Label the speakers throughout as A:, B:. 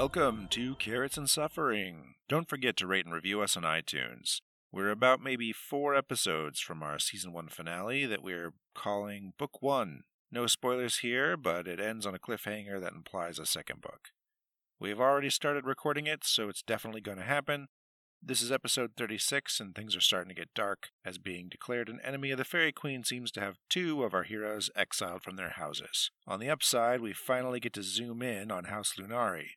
A: Welcome to Carrots and Suffering. Don't forget to rate and review us on iTunes. We're about maybe four episodes from our season one finale that we're calling Book One. No spoilers here, but it ends on a cliffhanger that implies a second book. We've already started recording it, so it's definitely going to happen. This is episode 36, and things are starting to get dark, as being declared an enemy of the Fairy Queen seems to have two of our heroes exiled from their houses. On the upside, we finally get to zoom in on House Lunari,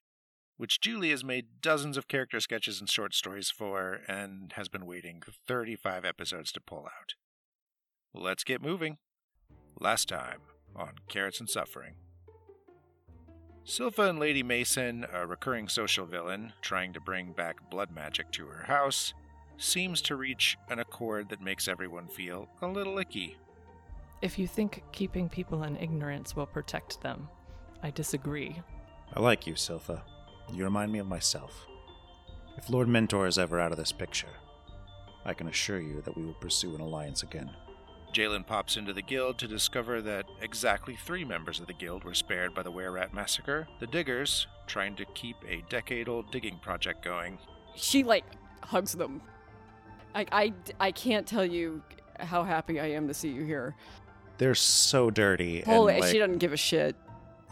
A: which Julie has made dozens of character sketches and short stories for, and has been waiting 35 episodes to pull out. Let's get moving. Last time on Carrots and Suffering. Silpha and Lady Mason, a recurring social villain trying to bring back blood magic to her house, seems to reach an accord that makes everyone feel a little icky.
B: If you think keeping people in ignorance will protect them, I disagree.
C: I like you, Silpha. You remind me of myself. If Lord Mentor is ever out of this picture, I can assure you that we will pursue an alliance again.
A: Jalen pops into the guild to discover that exactly three members of the guild were spared by the Were Rat massacre. The Diggers, trying to keep a decade old digging project going.
D: She like hugs them. I, I, I can't tell you how happy I am to see you here.
C: They're so dirty.
D: Holy,
C: and like,
D: she doesn't give a shit.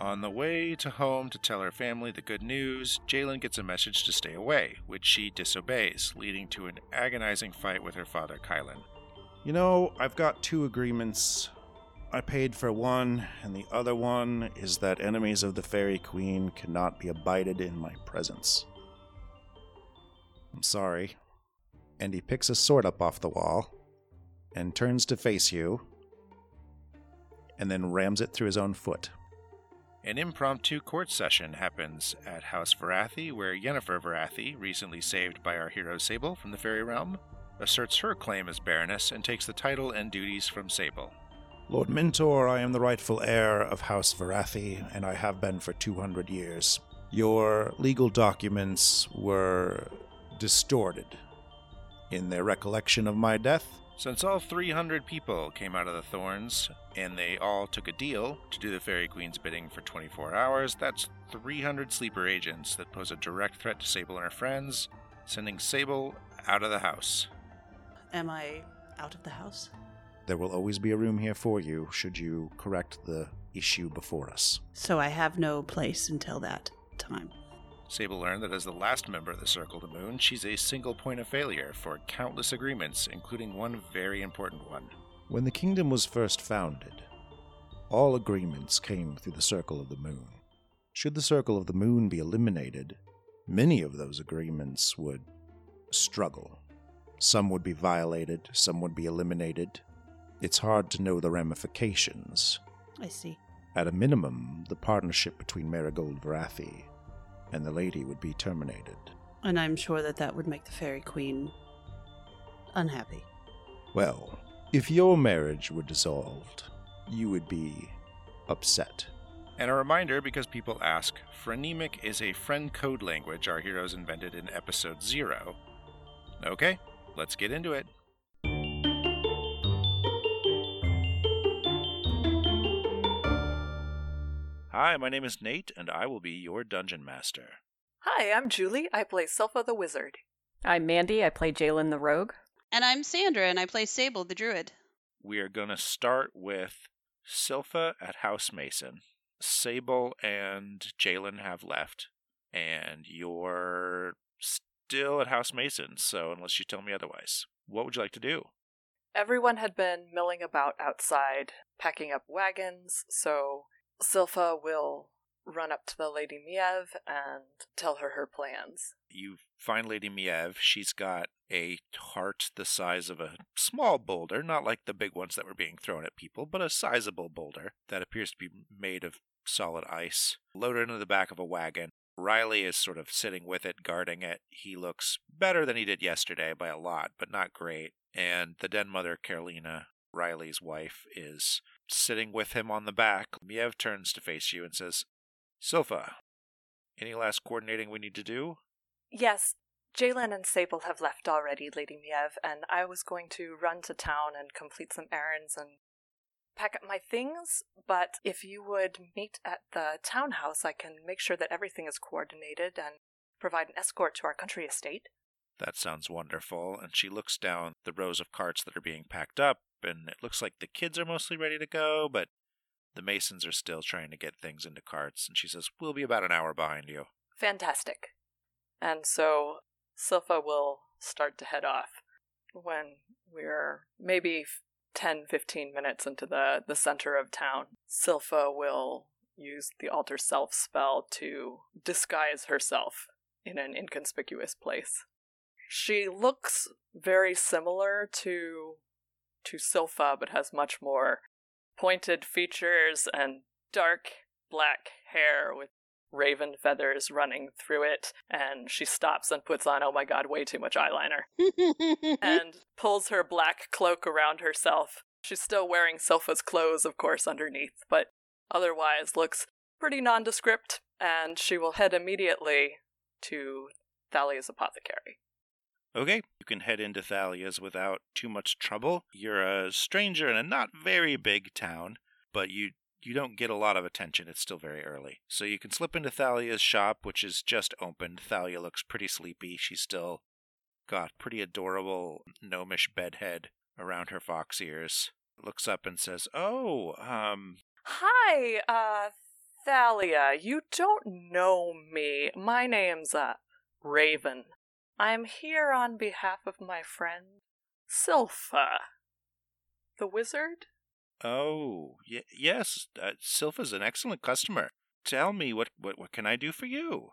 A: On the way to home to tell her family the good news, Jalen gets a message to stay away, which she disobeys, leading to an agonizing fight with her father, Kylan.
C: You know, I've got two agreements. I paid for one, and the other one is that enemies of the Fairy Queen cannot be abided in my presence. I'm sorry. And he picks a sword up off the wall and turns to face you and then rams it through his own foot.
A: An impromptu court session happens at House Varathi, where Yennefer Varathi, recently saved by our hero Sable from the fairy realm, asserts her claim as Baroness and takes the title and duties from Sable.
C: Lord Mentor, I am the rightful heir of House Varathi, and I have been for 200 years. Your legal documents were distorted in their recollection of my death.
A: Since all 300 people came out of the Thorns, and they all took a deal to do the Fairy Queen's bidding for 24 hours, that's 300 sleeper agents that pose a direct threat to Sable and her friends, sending Sable out of the house.
E: Am I out of the house?
C: There will always be a room here for you should you correct the issue before us.
E: So I have no place until that time.
A: Sable learned that as the last member of the Circle to Moon, she's a single point of failure for countless agreements, including one very important one.
C: When the kingdom was first founded, all agreements came through the Circle of the Moon. Should the Circle of the Moon be eliminated, many of those agreements would struggle. Some would be violated, some would be eliminated. It's hard to know the ramifications.
E: I see.
C: At a minimum, the partnership between Marigold Varathi and the lady would be terminated.
E: And I'm sure that that would make the Fairy Queen unhappy.
C: Well, if your marriage were dissolved, you would be upset.
A: And a reminder because people ask Phronemic is a friend code language our heroes invented in episode 0. Okay, let's get into it. Hi, my name is Nate, and I will be your dungeon master.
B: Hi, I'm Julie. I play Silpha the Wizard.
D: I'm Mandy. I play Jalen the Rogue.
F: And I'm Sandra, and I play Sable the Druid.
A: We are going to start with Silpha at House Mason. Sable and Jalen have left, and you're still at House Mason, so unless you tell me otherwise, what would you like to do?
B: Everyone had been milling about outside, packing up wagons, so Silpha will run up to the Lady Miev and tell her her plans.
A: You find Lady Miev. She's got a heart the size of a small boulder, not like the big ones that were being thrown at people, but a sizable boulder that appears to be made of solid ice, loaded into the back of a wagon. Riley is sort of sitting with it, guarding it. He looks better than he did yesterday by a lot, but not great. And the den mother, Carolina, Riley's wife, is sitting with him on the back. Miev turns to face you and says, Silpha, any last coordinating we need to do?
B: Yes, Jalen and Sable have left already, Lady Miev, and I was going to run to town and complete some errands and pack up my things, but if you would meet at the townhouse, I can make sure that everything is coordinated and provide an escort to our country estate.
A: That sounds wonderful. And she looks down the rows of carts that are being packed up, and it looks like the kids are mostly ready to go, but the Masons are still trying to get things into carts. And she says, We'll be about an hour behind you.
B: Fantastic. And so Silpha will start to head off when we're maybe 10 15 minutes into the, the center of town. Silpha will use the alter self spell to disguise herself in an inconspicuous place. She looks very similar to to Silpha, but has much more pointed features and dark black hair with raven feathers running through it. And she stops and puts on, oh my god, way too much eyeliner, and pulls her black cloak around herself. She's still wearing Silpha's clothes, of course, underneath, but otherwise looks pretty nondescript, and she will head immediately to Thalia's apothecary.
A: Okay, you can head into Thalia's without too much trouble. You're a stranger in a not very big town, but you you don't get a lot of attention. It's still very early. So you can slip into Thalia's shop, which is just opened. Thalia looks pretty sleepy. She's still got pretty adorable gnomish bedhead around her fox ears. Looks up and says, "Oh, um,
B: Hi, uh, Thalia. You don't know me. My name's, uh, Raven. I'm here on behalf of my friend, Silpha. The wizard?
A: Oh, y- yes, uh, Silpha's an excellent customer. Tell me, what, what, what can I do for you?"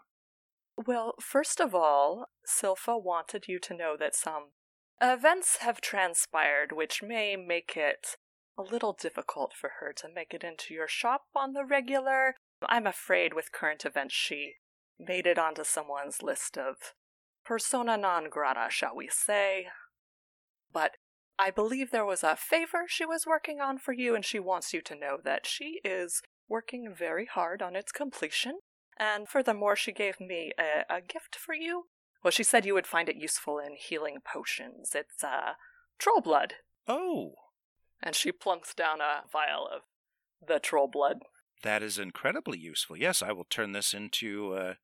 B: Well, first of all, Silpha wanted you to know that some events have transpired which may make it a little difficult for her to make it into your shop on the regular. I'm afraid with current events she made it onto someone's list of persona non grata, shall we say. But I believe there was a favor she was working on for you, and she wants you to know that she is working very hard on its completion. And furthermore, she gave me a, a gift for you. Well, she said you would find it useful in healing potions. It's, uh, troll blood.
A: Oh,
B: And she plunks down a vial of the troll blood.
A: That is incredibly useful. Yes, I will turn this into uh,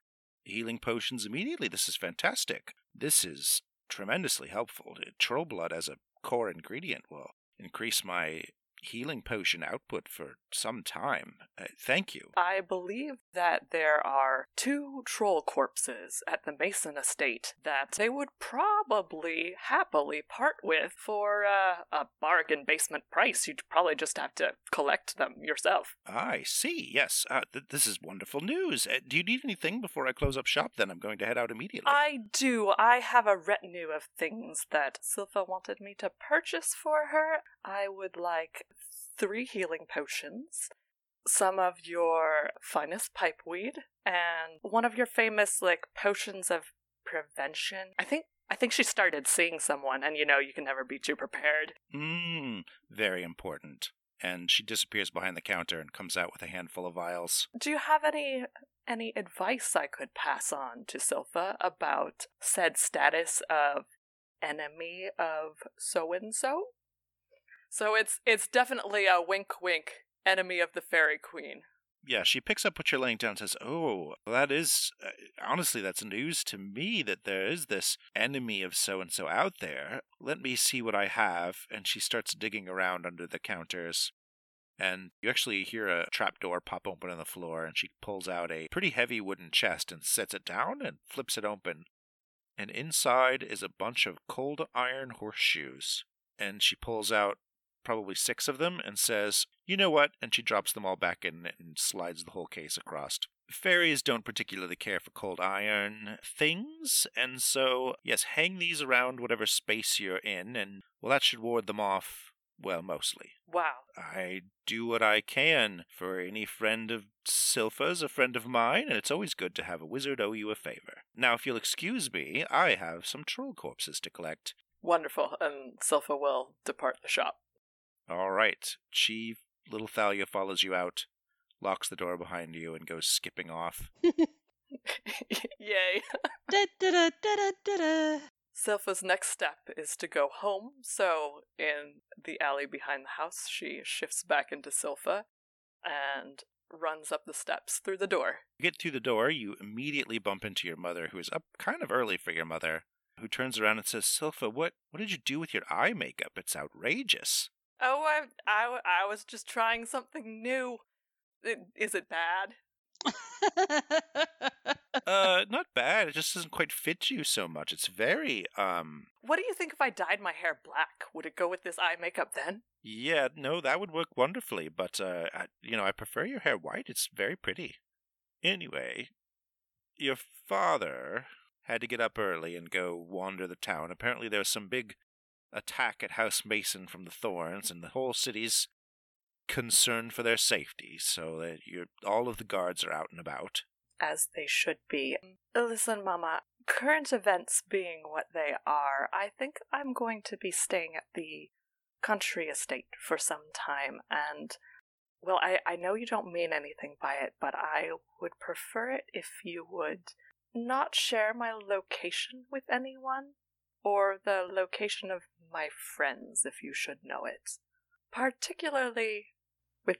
A: healing potions immediately. This is fantastic. This is tremendously helpful. Troll blood as a core ingredient will increase my healing potion output for some time. Uh, thank you.
B: I believe that there are two troll corpses at the Mason estate that they would probably happily part with for uh, a bargain basement price. You'd probably just have to collect them yourself.
A: I see. Yes, uh, th- this is wonderful news. Uh, do you need anything before I close up shop? Then I'm going to head out immediately.
B: I do. I have a retinue of things that Silpha wanted me to purchase for her. I would like three healing potions, some of your finest pipeweed, and one of your famous like potions of prevention. I think I think she started seeing someone, and you know you can never be too prepared.
A: Mmm, very important. And she disappears behind the counter and comes out with a handful of vials.
B: Do you have any any advice I could pass on to Silpha about said status of enemy of so and so? So it's it's definitely a wink wink enemy of the fairy queen.
A: Yeah, she picks up what you're laying down and says, Oh, that is, uh, honestly, that's news to me that there is this enemy of so and so out there. Let me see what I have. And she starts digging around under the counters. And you actually hear a trapdoor pop open on the floor, and she pulls out a pretty heavy wooden chest and sets it down and flips it open. And inside is a bunch of cold iron horseshoes. And she pulls out probably six of them and says, You know what? And she drops them all back in and slides the whole case across. Fairies don't particularly care for cold iron things, and so, yes, hang these around whatever space you're in, and, well, that should ward them off, well, mostly.
B: Wow.
A: I do what I can for any friend of Silpha's, a friend of mine, and it's always good to have a wizard owe you a favor. Now, if you'll excuse me, I have some troll corpses to collect.
B: Wonderful. And Silpha will depart the shop.
A: All right. She, little Thalia, follows you out, locks the door behind you, and goes skipping off.
B: Yay.
F: Da, da, da, da, da, da, da.
B: Silpha's next step is to go home, so in the alley behind the house, she shifts back into Silpha and runs up the steps through the door.
A: You get through the door, you immediately bump into your mother, who is up kind of early for your mother, who turns around and says, Silpha, what, what did you do with your eye makeup? It's outrageous.
B: Oh, I, I, I was just trying something new. Is it bad?
A: uh, not bad. It just doesn't quite fit you so much. It's very, um,
B: What do you think if I dyed my hair black? Would it go with this eye makeup then?
A: yeah, no, that would work wonderfully, but, uh, I, you know, I prefer your hair white. It's very pretty. Anyway, your father had to get up early and go wander the town. Apparently, there was some big attack at House Mason from the Thorns, and the whole city's concerned for their safety, so that you're, all of the guards are out and about.
B: As they should be. Listen, Mama, current events being what they are, I think I'm going to be staying at the country estate for some time, and well, I, I know you don't mean anything by it, but I would prefer it if you would not share my location with anyone, or the location of my friends if you should know it. Particularly with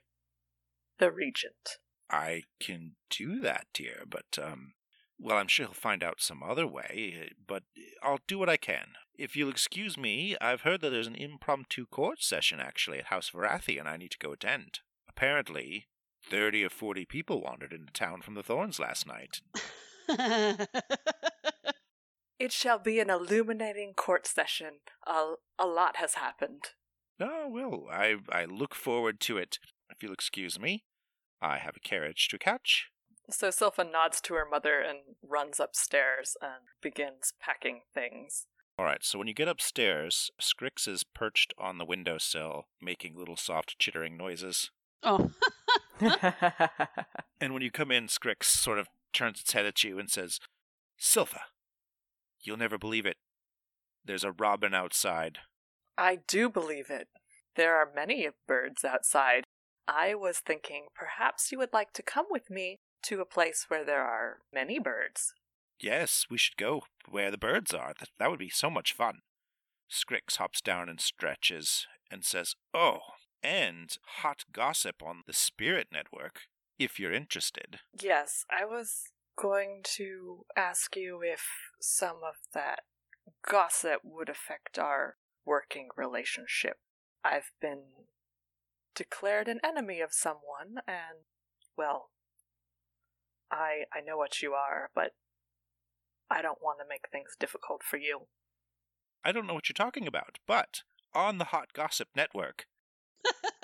B: the Regent.
A: I can do that, dear, but, um, well, I'm sure he'll find out some other way, but I'll do what I can. If you'll excuse me, I've heard that there's an impromptu court session actually at House Varathi, and I need to go attend. Apparently, 30 or 40 people wandered into town from the Thorns last night.
B: It shall be an illuminating court session. A, a lot has happened.
A: Oh, well, I, I look forward to it. If you'll excuse me, I have a carriage to catch.
B: So Silpha nods to her mother and runs upstairs and begins packing things.
A: All right, so when you get upstairs, Skrix is perched on the windowsill, making little soft chittering noises.
F: oh.
A: And when you come in, Skrix sort of turns its head at you and says, Silpha, you'll never believe it. There's a robin outside.
B: I do believe it. There are many birds outside. I was thinking perhaps you would like to come with me to a place where there are many birds.
A: Yes, we should go where the birds are. That, that would be so much fun. Skrix hops down and stretches and says, Oh, and hot gossip on the Spirit Network, if you're interested.
B: Yes, I was going to ask you if some of that gossip would affect our working relationship. I've been declared an enemy of someone, and, well, I, I know what you are, but I don't want to make things difficult for you.
A: I don't know what you're talking about, but on the Hot Gossip Network,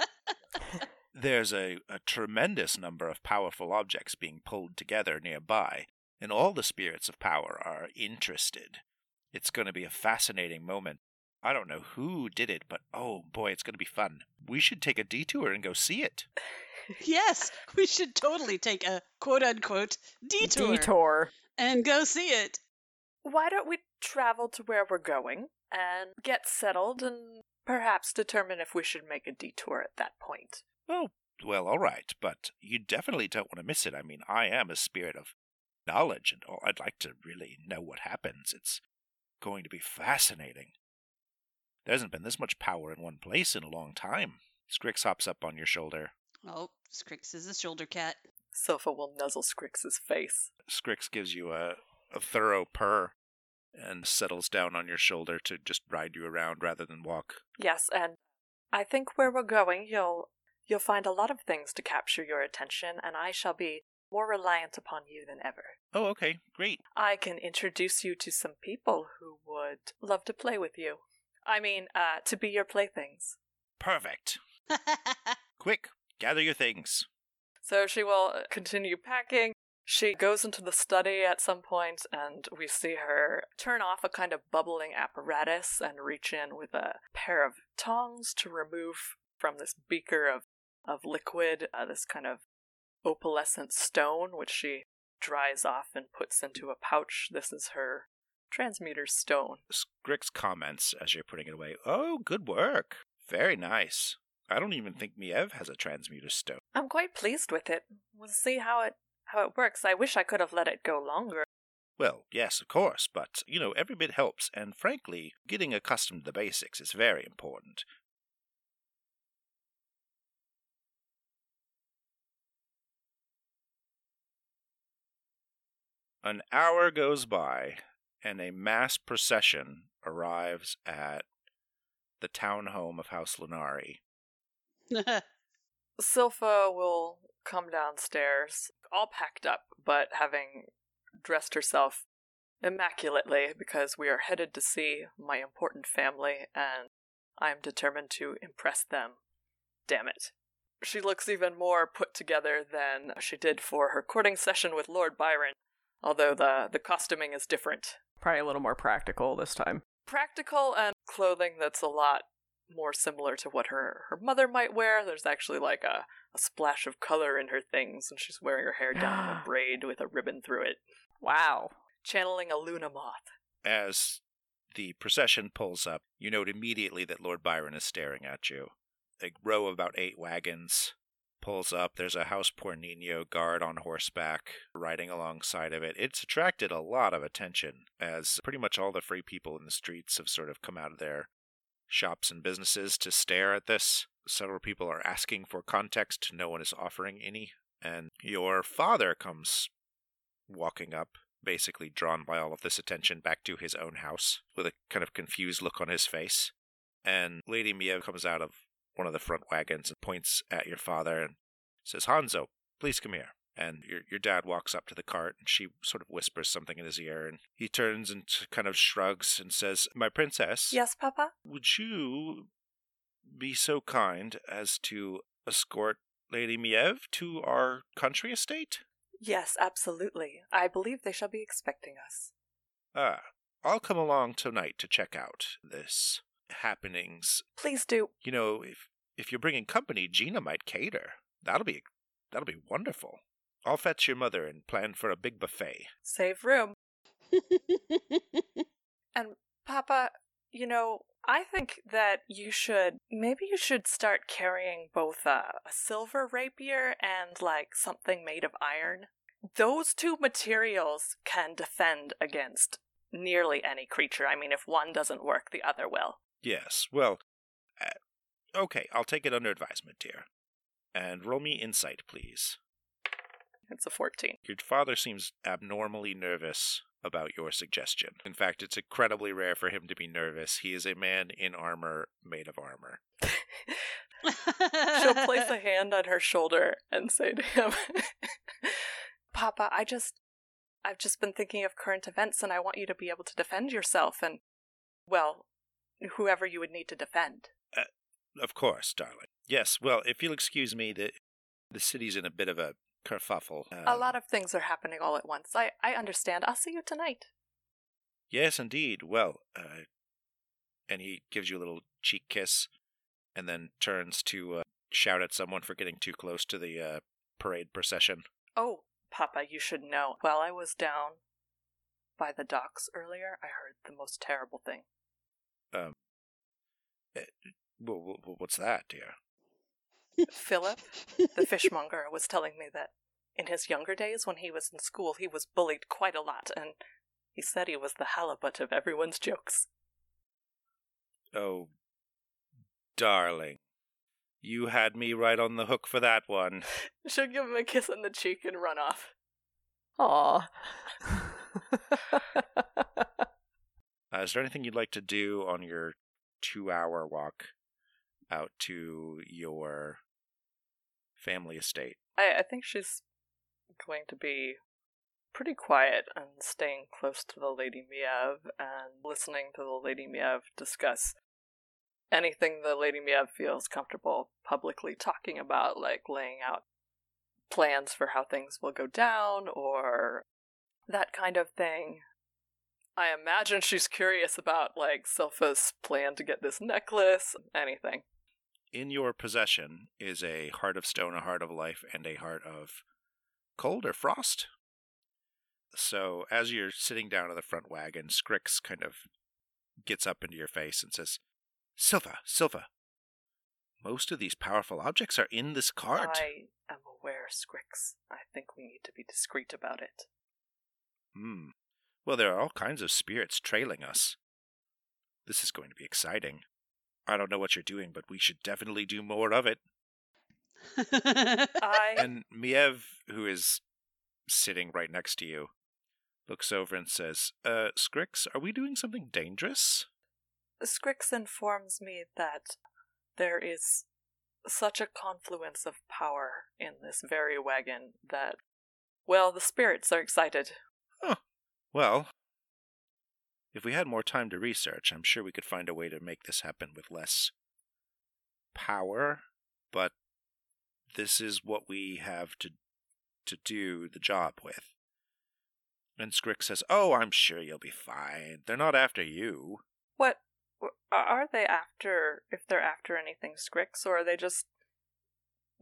A: there's a, a tremendous number of powerful objects being pulled together nearby, and all the spirits of power are interested. It's going to be a fascinating moment. I don't know who did it, but oh boy, it's going to be fun. We should take a detour and go see it.
F: yes, we should totally take a quote unquote detour,
D: Detour.
F: and go see it.
B: Why don't we travel to where we're going and get settled and perhaps determine if we should make a detour at that point?
A: Oh, well, all right, but you definitely don't want to miss it. I mean, I am a spirit of knowledge, and all. I'd like to really know what happens. It's going to be fascinating. There hasn't been this much power in one place in a long time. Scrix hops up on your shoulder.
F: Oh, Scrix is a shoulder cat.
B: Silpha will nuzzle Scrix's face.
A: Scrix gives you a, a thorough purr and settles down on your shoulder to just ride you around rather than walk.
B: Yes, and I think where we're going, you'll you'll find a lot of things to capture your attention, and I shall be more reliant upon you than ever.
A: Oh, okay, great.
B: I can introduce you to some people who would love to play with you. I mean, uh, to be your playthings.
A: Perfect. Quick, gather your things.
B: So she will continue packing. She goes into the study at some point, and we see her turn off a kind of bubbling apparatus and reach in with a pair of tongs to remove from this beaker of, of liquid uh, this kind of opalescent stone, which she dries off and puts into a pouch. This is her transmuter stone.
A: Scrix comments as you're putting it away. Oh, good work. Very nice. I don't even think Miev has a transmuter stone.
B: I'm quite pleased with it. We'll see how it how it works. I wish I could have let it go longer.
A: Well, yes, of course, but, you know, every bit helps, and frankly, getting accustomed to the basics is very important. An hour goes by, and a mass procession arrives at the town home of House Lunari.
B: Silpha will come downstairs, all packed up, but having dressed herself immaculately because we are headed to see my important family and I am determined to impress them. Damn it. She looks even more put together than she did for her courting session with Lord Byron, although the, the costuming is different.
D: Probably a little more practical this time.
B: Practical and clothing that's a lot more similar to what her, her mother might wear. There's actually like a, a splash of color in her things, and she's wearing her hair down in a braid with a ribbon through it,
D: Wow.
B: channeling a Luna moth.
A: As the procession pulls up, you note immediately that Lord Byron is staring at you. A row of about eight wagons pulls up. There's a House Por Nino guard on horseback riding alongside of it. It's attracted a lot of attention as pretty much all the free people in the streets have sort of come out of their shops and businesses to stare at this. Several people are asking for context. No one is offering any. And your father comes walking up, basically drawn by all of this attention back to his own house, with a kind of confused look on his face. And Lady Mia comes out of one of the front wagons and points at your father and says, Hanzo, please come here. And your your dad walks up to the cart and she sort of whispers something in his ear and he turns and kind of shrugs and says, My princess,
B: Yes, Papa?
A: would you be so kind as to escort Lady Miev to our country estate?
B: Yes, absolutely. I believe they shall be expecting us.
A: Ah, I'll come along tonight to check out this happenings.
B: Please do.
A: You know, if if you're bringing company, Gina might cater. That'll be that'll be wonderful. I'll fetch your mother and plan for a big buffet.
B: Save room. And Papa, you know, I think that you should maybe you should start carrying both a, a silver rapier and like something made of iron. Those two materials can defend against nearly any creature. I mean, if one doesn't work, the other will.
A: Yes, well, uh, okay, I'll take it under advisement, dear. And roll me insight, please.
B: It's a 14.
A: Your father seems abnormally nervous about your suggestion. In fact, it's incredibly rare for him to be nervous. He is a man in armor made of armor.
B: She'll place a hand on her shoulder and say to him, Papa, I just. I've just been thinking of current events and I want you to be able to defend yourself and, well, whoever you would need to defend.
A: Of course, darling. Yes, well, if you'll excuse me, the the city's in a bit of a kerfuffle.
B: a lot of things are happening all at once. I, I understand. I'll see you tonight.
A: Yes, indeed. Well, uh, and he gives you a little cheek kiss, and then turns to uh, shout at someone for getting too close to the uh, parade procession.
B: Oh, Papa, you should know. While I was down by the docks earlier, I heard the most terrible thing.
A: Um, eh, wh- wh- what's that, dear?
B: Philip, the fishmonger, was telling me that in his younger days when he was in school, he was bullied quite a lot, and he said he was the halibut of everyone's jokes.
A: Oh, darling, you had me right on the hook for that one.
B: She'll give him a kiss on the cheek and run off.
D: Aw.
A: Uh, is there anything you'd like to do on your two-hour walk out to your family estate?
B: I, I think she's going to be pretty quiet and staying close to the Lady Miev and listening to the Lady Miev discuss anything the Lady Miev feels comfortable publicly talking about, like laying out plans for how things will go down or that kind of thing. I imagine she's curious about like Silpha's plan to get this necklace, anything.
A: In your possession is a heart of stone, a heart of life, and a heart of cold or frost. So as you're sitting down in the front wagon, Skrix kind of gets up into your face and says, Silpha, Silpha, most of these powerful objects are in this cart.
B: I am aware, Skrix. I think we need to be discreet about it.
A: Hmm. Well, there are all kinds of spirits trailing us. This is going to be exciting. I don't know what you're doing, but we should definitely do more of it.
B: I
A: And Miev, who is sitting right next to you, looks over and says, Uh, Scrix, are we doing something dangerous?
B: Scrix informs me that there is such a confluence of power in this very wagon that, well, the spirits are excited.
A: Well, if we had more time to research, I'm sure we could find a way to make this happen with less power, but this is what we have to to do the job with. And Scrick says, "Oh, I'm sure you'll be fine. They're not after you."
B: What are they after? If they're after anything, Scrix, or are they just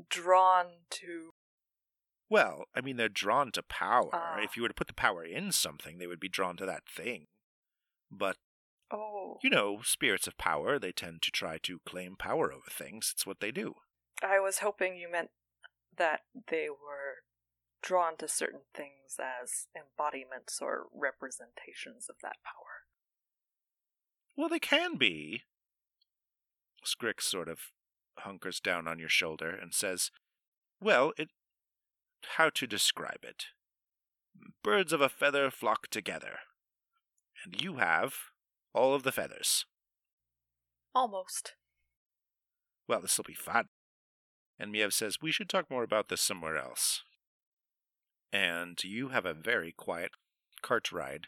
B: drawn to?
A: Well, I mean, they're drawn to power.
B: Ah.
A: If you were to put the power in something, they would be drawn to that thing. But
B: Oh,
A: you know, spirits of power, they tend to try to claim power over things. It's what they do.
B: I was hoping you meant that they were drawn to certain things as embodiments or representations of that power.
A: Well, they can be. Scrick sort of hunkers down on your shoulder and says, Well, it. How to describe it? Birds of a feather flock together. And you have all of the feathers.
B: Almost.
A: Well, this'll be fun. And Miev says, We should talk more about this somewhere else. And you have a very quiet cart ride.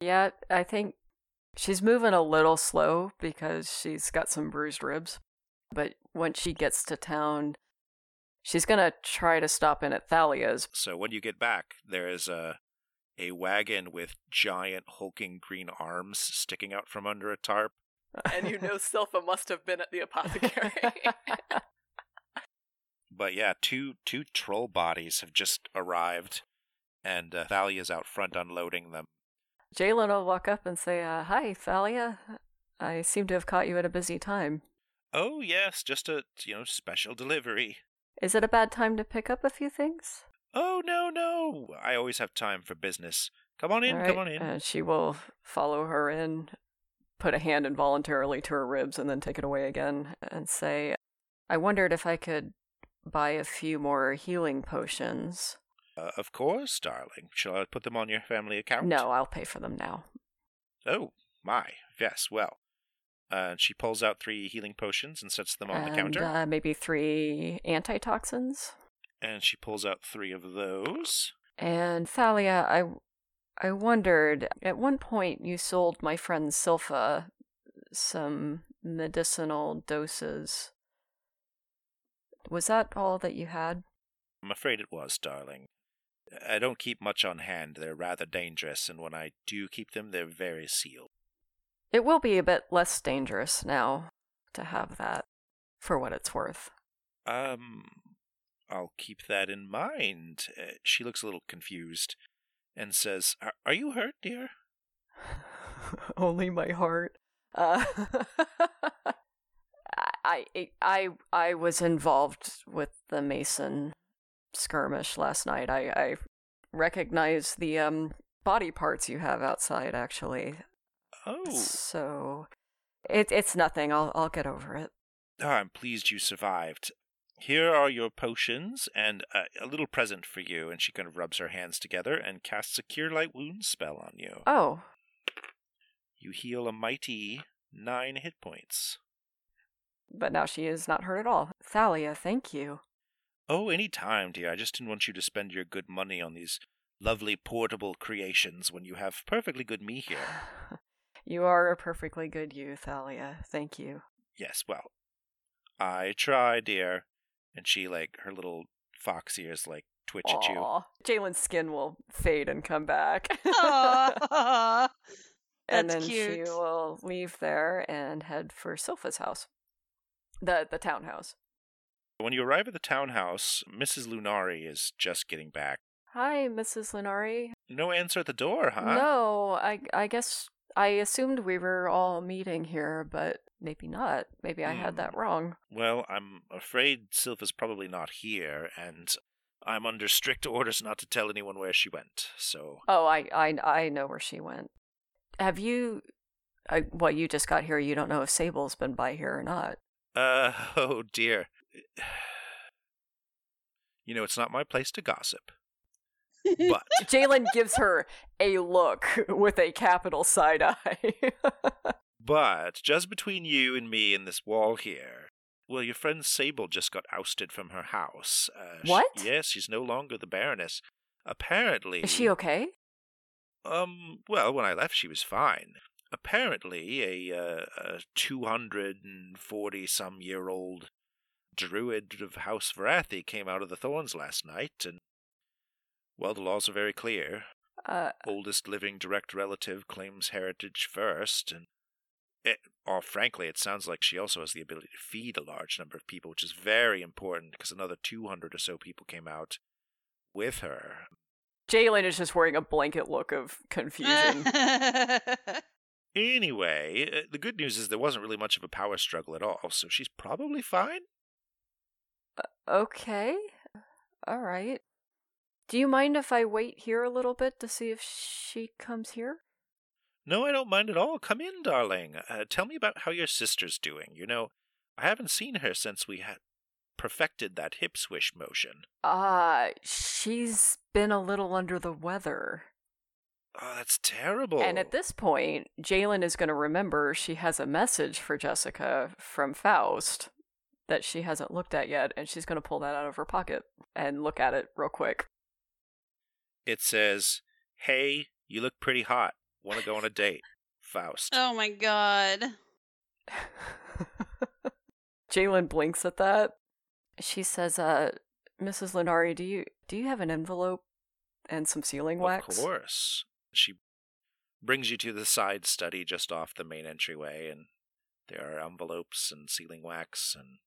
D: Yeah, I think she's moving a little slow because she's got some bruised ribs. But once she gets to town, she's gonna try to stop in at Thalia's.
A: So when you get back, there is a a wagon with giant hulking green arms sticking out from under a tarp.
B: And you know Silpha must have been at the apothecary.
A: But yeah, two two troll bodies have just arrived, and uh, Thalia's out front unloading them.
D: Jalen will walk up and say, uh, Hi, Thalia. I seem to have caught you at a busy time.
A: Oh yes, just a you know special delivery.
D: Is it a bad time to pick up a few things?
A: Oh no no, I always have time for business. Come on in,
D: right,
A: come on in.
D: And she will follow her in, put a hand involuntarily to her ribs, and then take it away again and say, I wondered if I could buy a few more healing potions.
A: Uh, of course, darling. Shall I put them on your family account?
D: No, I'll pay for them now.
A: Oh my, yes. Well, uh, she pulls out three healing potions and sets them on
D: and,
A: the counter.
D: Uh, maybe three antitoxins.
A: and she pulls out three of those.
D: And Thalia, I, I wondered, at one point you sold my friend Silpha some medicinal doses. Was that all that you had?
A: I'm afraid it was, darling. I don't keep much on hand. They're rather dangerous, and when I do keep them, they're very sealed.
D: It will be a bit less dangerous now to have that, for what it's worth.
A: Um, I'll keep that in mind. Uh, she looks a little confused and says, "Are, are you hurt, dear?"
D: Only my heart. Uh, I, I, I was involved with the Mason skirmish last night. I, I recognize the um body parts you have outside. Actually,
A: Oh,
D: so it, it's nothing. I'll, I'll get over it.
A: Ah, I'm pleased you survived. Here are your potions and a, a little present for you. And she kind of rubs her hands together and casts a Cure Light Wound spell on you.
D: Oh,
A: You heal a mighty nine hit points.
D: but now she is not hurt at all. Thalia, thank you.
A: Oh, any time, dear. I just didn't want you to spend your good money on these lovely portable creations when you have perfectly good me here.
D: You are a perfectly good you, Thalia. Thank you.
A: Yes, well, I try, dear. And she, like, her little fox ears, like, twitch at you.
D: Aw. Jalen's skin will fade and come back.
F: Aw,
D: and
F: that's
D: then she will leave there and head for Silpha's house. The the townhouse.
A: When you arrive at the townhouse, Mrs. Lunari is just getting back.
D: Hi, Mrs. Lunari.
A: No answer at the door, huh?
D: No, I I guess I assumed we were all meeting here, but maybe not. Maybe I had that
A: Hmm.
D: wrong.
A: Well, I'm afraid Silpha's probably not here, and I'm under strict orders not to tell anyone where she went, so.
D: Oh, I, I, I know where she went. Have you? I, well, you just got here. You don't know if Sable's been by here or not.
A: Uh, oh dear. You know, it's not my place to gossip. But
D: Jalen gives her a look with a capital side eye.
A: But just between you and me and this wall here, well, your friend Sable just got ousted from her house. Uh,
D: What?
A: yes, she's no longer the Baroness. Apparently,
D: Is she okay?
A: Um, well, when I left, she was fine. Apparently, a uh, a two hundred and forty some year old druid of House Varathi came out of the thorns last night, and well, the laws are very clear.
D: Uh,
A: oldest living direct relative claims heritage first, and it, or frankly, it sounds like she also has the ability to feed a large number of people, which is very important because another 200 or so people came out with her.
D: Jalen is just wearing a blanket look of confusion.
A: Anyway, uh, the good news is there wasn't really much of a power struggle at all, so she's probably fine.
D: okay. All right. Do you mind if I wait here a little bit to see if she comes here?
A: No, I don't mind at all. Come in, darling. Uh, tell me about how your sister's doing. You know, I haven't seen her since we had perfected that hip swish motion.
D: Uh, she's been a little under the weather.
A: Oh, that's terrible.
D: And at this point, Jalen is going to remember she has a message for Jessica from Faust that she hasn't looked at yet, and she's going to pull that out of her pocket and look at it real quick.
A: It says, "Hey, you look pretty hot. Want to go on a date?" Faust.
F: oh my god.
D: Jalen blinks at that. She says, "Uh, Mrs. Lunari, do you do you have an envelope and some sealing wax?"
A: Of course. She brings you to the side study just off the main entryway, and there are envelopes and sealing wax and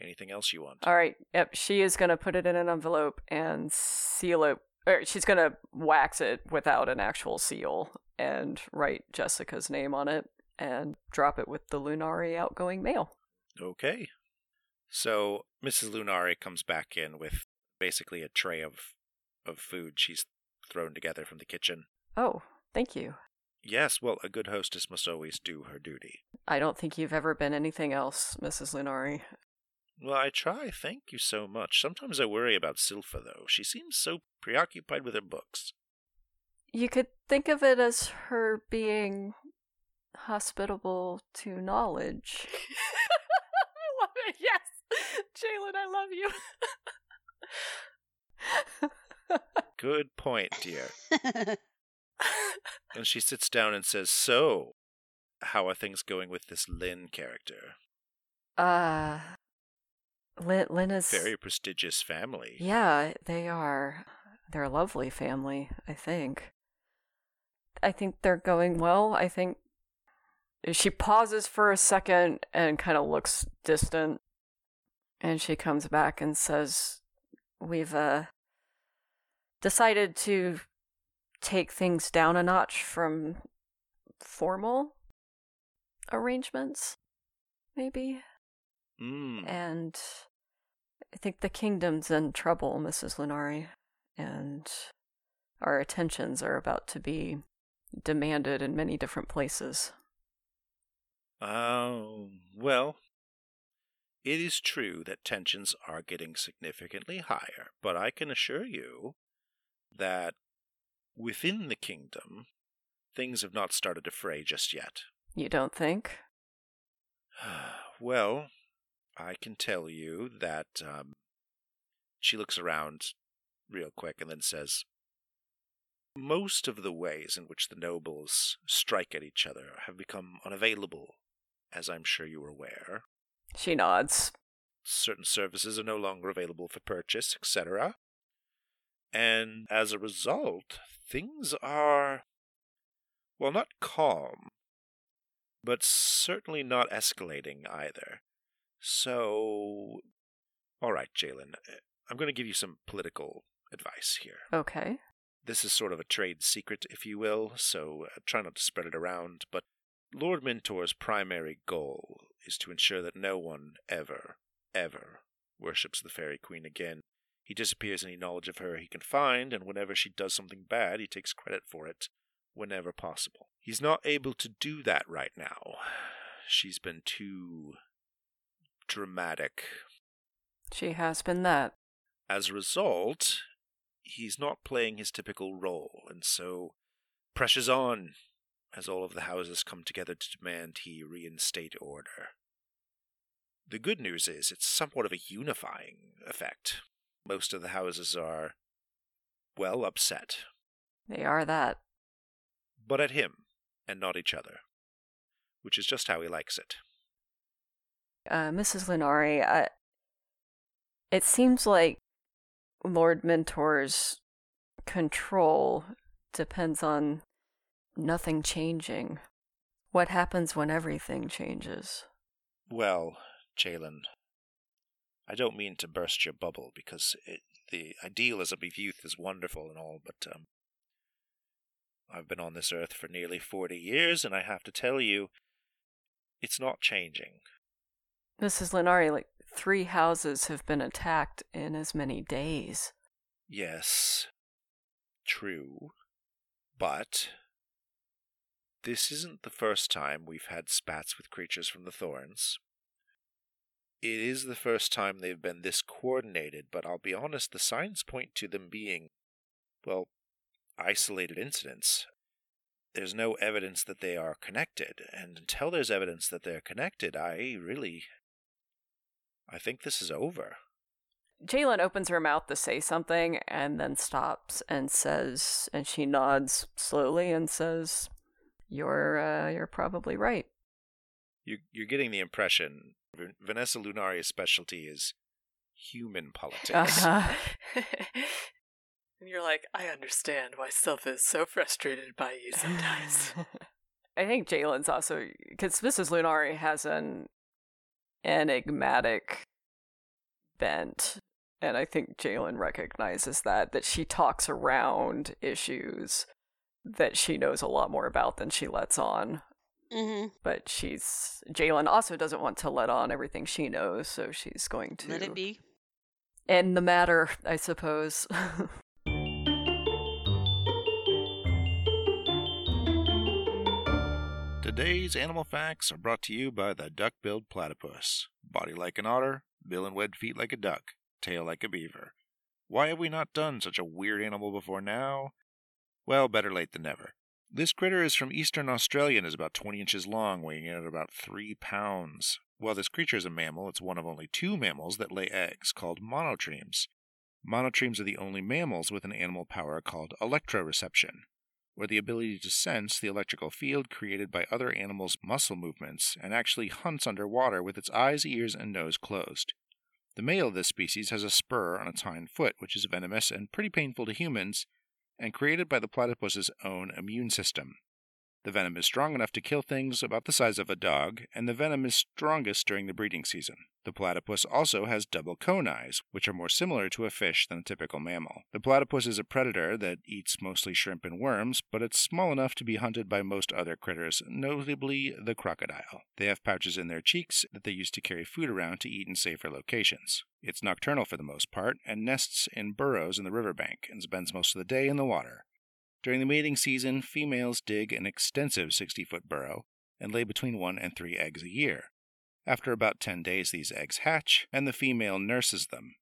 A: anything else you want.
D: All right. Yep. She is going to put it in an envelope and seal it. Or she's going to wax it without an actual seal and write Jessica's name on it and drop it with the Lunari outgoing mail.
A: Okay. So Mrs. Lunari comes back in with basically a tray of of food she's thrown together from the kitchen.
D: Oh, thank you.
A: Yes, well, a good hostess must always do her duty.
D: I don't think you've ever been anything else, Mrs. Lunari.
A: Well, I try. Thank you so much. Sometimes I worry about Silpha, though. She seems so preoccupied with her books.
D: You could think of it as her being hospitable to knowledge.
B: I love it. Yes, Jalen, I love you.
A: Good point, dear. And she sits down and says, So, how are things going with this Lynn character?
D: uh, Lynn.
A: Very prestigious family.
D: Yeah, they are. They're a lovely family, I think. I think they're going well. I think she pauses for a second and kind of looks distant. And she comes back and says, We've uh, decided to take things down a notch from formal arrangements, maybe.
A: Mm.
D: And I think the kingdom's in trouble, Mrs. Lunari, and our attentions are about to be demanded in many different places.
A: Oh, well, it is true that tensions are getting significantly higher, but I can assure you that within the kingdom, things have not started to fray just yet.
D: You don't think?
A: well, I can tell you that um, she looks around real quick and then says, Most of the ways in which the nobles strike at each other have become unavailable, as I'm sure you are aware.
D: She nods.
A: Certain services are no longer available for purchase, etc. And as a result, things are, well, not calm, but certainly not escalating either. So, all right, Jalen, I'm going to give you some political advice here.
D: Okay.
A: This is sort of a trade secret, if you will, so uh, try not to spread it around, but Lord Mentor's primary goal is to ensure that no one ever, ever worships the Fairy Queen again. He disappears any knowledge of her he can find, and whenever she does something bad, he takes credit for it whenever possible. He's not able to do that right now. She's been too dramatic.
D: She has been that.
A: As a result, he's not playing his typical role, and so pressure's on as all of the houses come together to demand he reinstate order. The good news is it's somewhat of a unifying effect. Most of the houses are, well, upset,
D: They are that.
A: but at him and not each other, which is just how he likes it.
D: Uh, Mrs. Lunari, I, it seems like Lord Mentor's control depends on nothing changing. What happens when everything changes?
A: Well, Jalen, I don't mean to burst your bubble because it, the idealism of youth is wonderful and all, but um, I've been on this earth for nearly 40 years, and I have to tell you, it's not changing.
D: Mrs. Lunari, like three houses have been attacked in as many days.
A: Yes, true, but this isn't the first time we've had spats with creatures from the Thorns. It is the first time they've been this coordinated, but I'll be honest, the signs point to them being, well, isolated incidents. There's no evidence that they are connected, and until there's evidence that they're connected, I really. I think this is over.
D: Jalen opens her mouth to say something and then stops and says, and she nods slowly and says, "You're, uh, you're probably right."
A: You, you're getting the impression V- Vanessa Lunari's specialty is human politics.
D: Uh-huh.
B: and you're like, I understand why Silpha's so frustrated by you sometimes.
D: I think Jalen's also because Mrs. Lunari has an enigmatic bent, and I think Jalen recognizes that that she talks around issues that she knows a lot more about than she lets on.
F: Mm-hmm.
D: But she's Jalen also doesn't want to let on everything she knows, so she's going to
F: Let it be.
D: end the matter, I suppose.
A: Today's animal facts are brought to you by the duck-billed platypus. Body like an otter, bill and webbed feet like a duck, tail like a beaver. Why have we not done such a weird animal before now? Well, better late than never. This critter is from eastern Australia and is about 20 inches long, weighing in at about 3 pounds. While this creature is a mammal, it's one of only two mammals that lay eggs, called monotremes. Monotremes are the only mammals with an animal power called electroreception, or the ability to sense the electrical field created by other animals' muscle movements, and actually hunts underwater with its eyes, ears, and nose closed. The male of this species has a spur on its hind foot, which is venomous and pretty painful to humans, and created by the platypus's own immune system. The venom is strong enough to kill things about the size of a dog, and the venom is strongest during the breeding season. The platypus also has double cone eyes, which are more similar to a fish than a typical mammal. The platypus is a predator that eats mostly shrimp and worms, but it's small enough to be hunted by most other critters, notably the crocodile. They have pouches in their cheeks that they use to carry food around to eat in safer locations. It's nocturnal for the most part, and nests in burrows in the riverbank, and spends most of the day in the water. During the mating season, females dig an extensive 60 foot burrow and lay between one and three eggs a year. After about 10 days, these eggs hatch, and the female nurses them.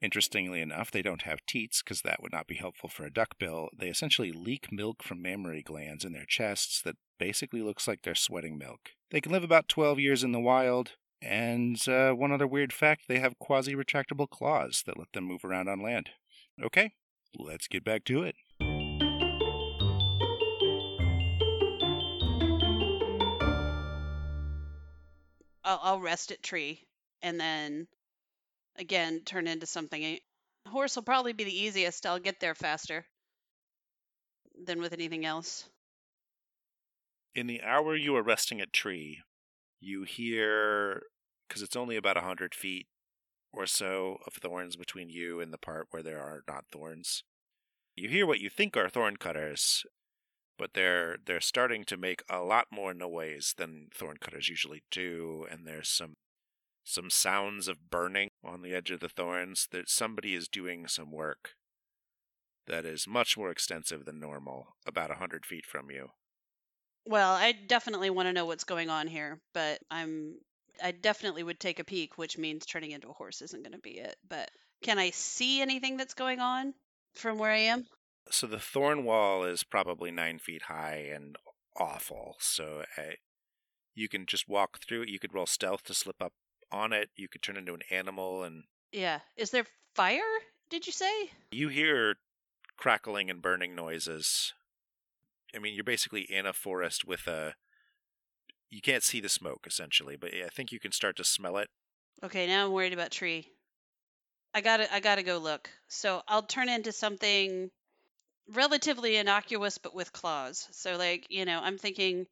A: Interestingly enough, they don't have teats because that would not be helpful for a duckbill. They essentially leak milk from mammary glands in their chests that basically looks like they're sweating milk. They can live about 12 years in the wild, and uh, one other weird fact they have quasi retractable claws that let them move around on land. Okay, let's get back to it.
F: I'll, I'll rest at tree and then again turn into something. Eh, horse will probably be the easiest. I'll get there faster than with anything else.
A: In the hour you are resting at tree, you hear, because it's only about a hundred feet or so of thorns between you and the part where there are not thorns. You hear what you think are thorn cutters, but they're they're starting to make a lot more noise than thorn cutters usually do, and there's some some sounds of burning on the edge of the thorns, that somebody is doing some work that is much more extensive than normal, about a hundred feet from you.
F: Well, I definitely want to know what's going on here, but I'm I definitely would take a peek, which means turning into a horse isn't going to be it. But can I see anything that's going on from where I am?
A: So the thorn wall is probably nine feet high and awful. So uh, you can just walk through it. You could roll stealth to slip up on it. You could turn into an animal, and
F: Yeah. Is there fire? Did you say?
A: you hear crackling and burning noises. I mean, you're basically in a forest with a. You can't see the smoke essentially, but I think you can start to smell it.
F: Okay, now I'm worried about tree. I gotta I gotta go look. So I'll turn into something relatively innocuous but with claws. So like, you know, I'm thinking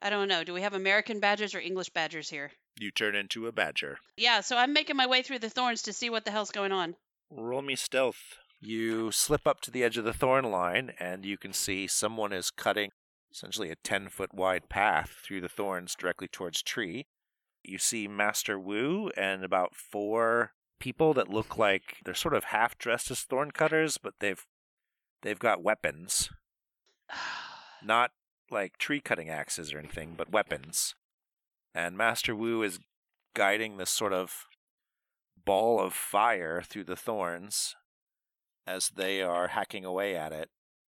F: I don't know, do we have American badgers or English badgers here?
A: You turn into a badger.
F: Yeah, so I'm making my way through the thorns to see what the hell's going on.
A: Roll me stealth. You slip up to the edge of the thorn line, and you can see someone is cutting essentially a 10 foot wide path through the thorns directly towards tree. You see Master Wu and about four people that look like they're sort of half dressed as thorn cutters, but they've they've got weapons. Not like tree cutting axes or anything, but weapons. And Master Wu is guiding this sort of ball of fire through the thorns as they are hacking away at it.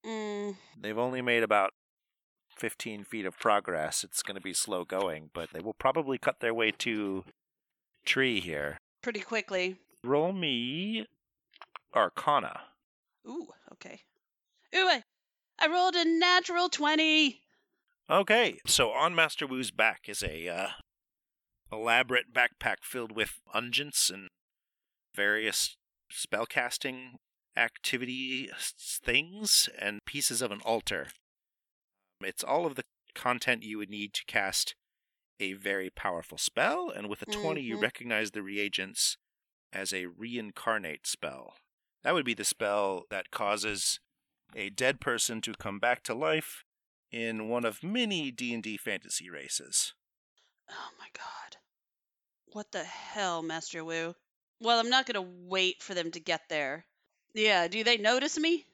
F: mm,
A: They've only made about 15 feet of progress. It's going to be slow going, but they will probably cut their way to tree here.
F: pretty quickly.
A: Roll me Arcana.
F: Ooh, okay. Ooh, I, I rolled a natural 20.
A: Okay, so on Master Wu's back is a uh, elaborate backpack filled with unguents and various spellcasting activity things and pieces of an altar. It's all of the content you would need to cast a very powerful spell, and with a 20, you
F: Mhm.
A: recognize the reagents as a reincarnate spell. That would be the spell that causes a dead person to come back to life in one of many D&D fantasy races.
F: Oh my god. What the hell, Master Wu? Well, I'm not going to wait for them to get there. Yeah, do they notice me?